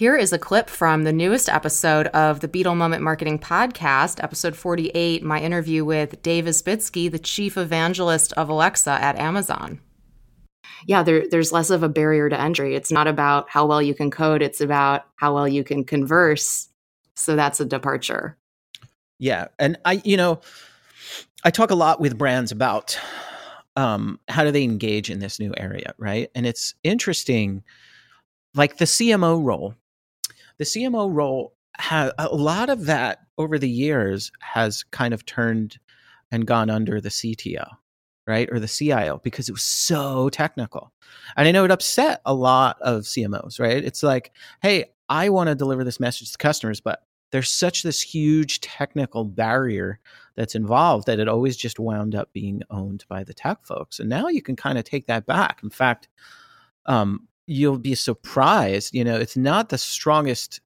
Here is a clip from the newest episode of the Beetle Moment Marketing Podcast, episode 48, my interview with Dave Isbitski, the chief evangelist of Alexa at Amazon. Yeah, there, there's less of a barrier to entry. It's not about how well you can code, it's about how well you can converse. So that's a departure. Yeah. And I, you know, I talk a lot with brands about um, how do they engage in this new area, right? And it's interesting, like the CMO role the CMO role has a lot of that over the years has kind of turned and gone under the CTO, right? Or the CIO because it was so technical. And I know it upset a lot of CMOs, right? It's like, hey, I want to deliver this message to customers, but there's such this huge technical barrier that's involved that it always just wound up being owned by the tech folks. And now you can kind of take that back. In fact, um, you'll be surprised. You know, it's not the strongest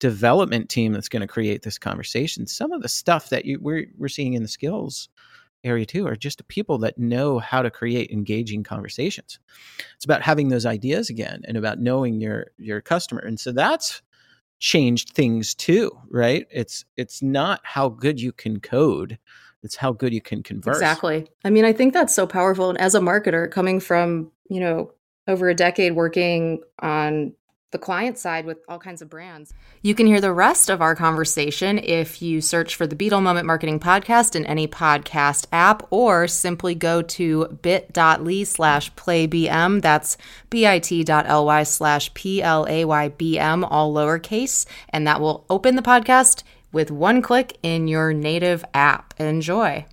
development team that's going to create this conversation. Some of the stuff that you, we're we're seeing in the skills area too are just people that know how to create engaging conversations. It's about having those ideas again and about knowing your your customer. And so that's changed things too, right? It's it's not how good you can code. It's how good you can converse. Exactly. I mean, I think that's so powerful. And as a marketer coming from, you know, over a decade working on the client side with all kinds of brands. You can hear the rest of our conversation if you search for the Beetle Moment Marketing Podcast in any podcast app or simply go to bit.ly slash playbm. That's bit.ly slash P-L-A-Y-B-M, all lowercase. And that will open the podcast with one click in your native app. Enjoy.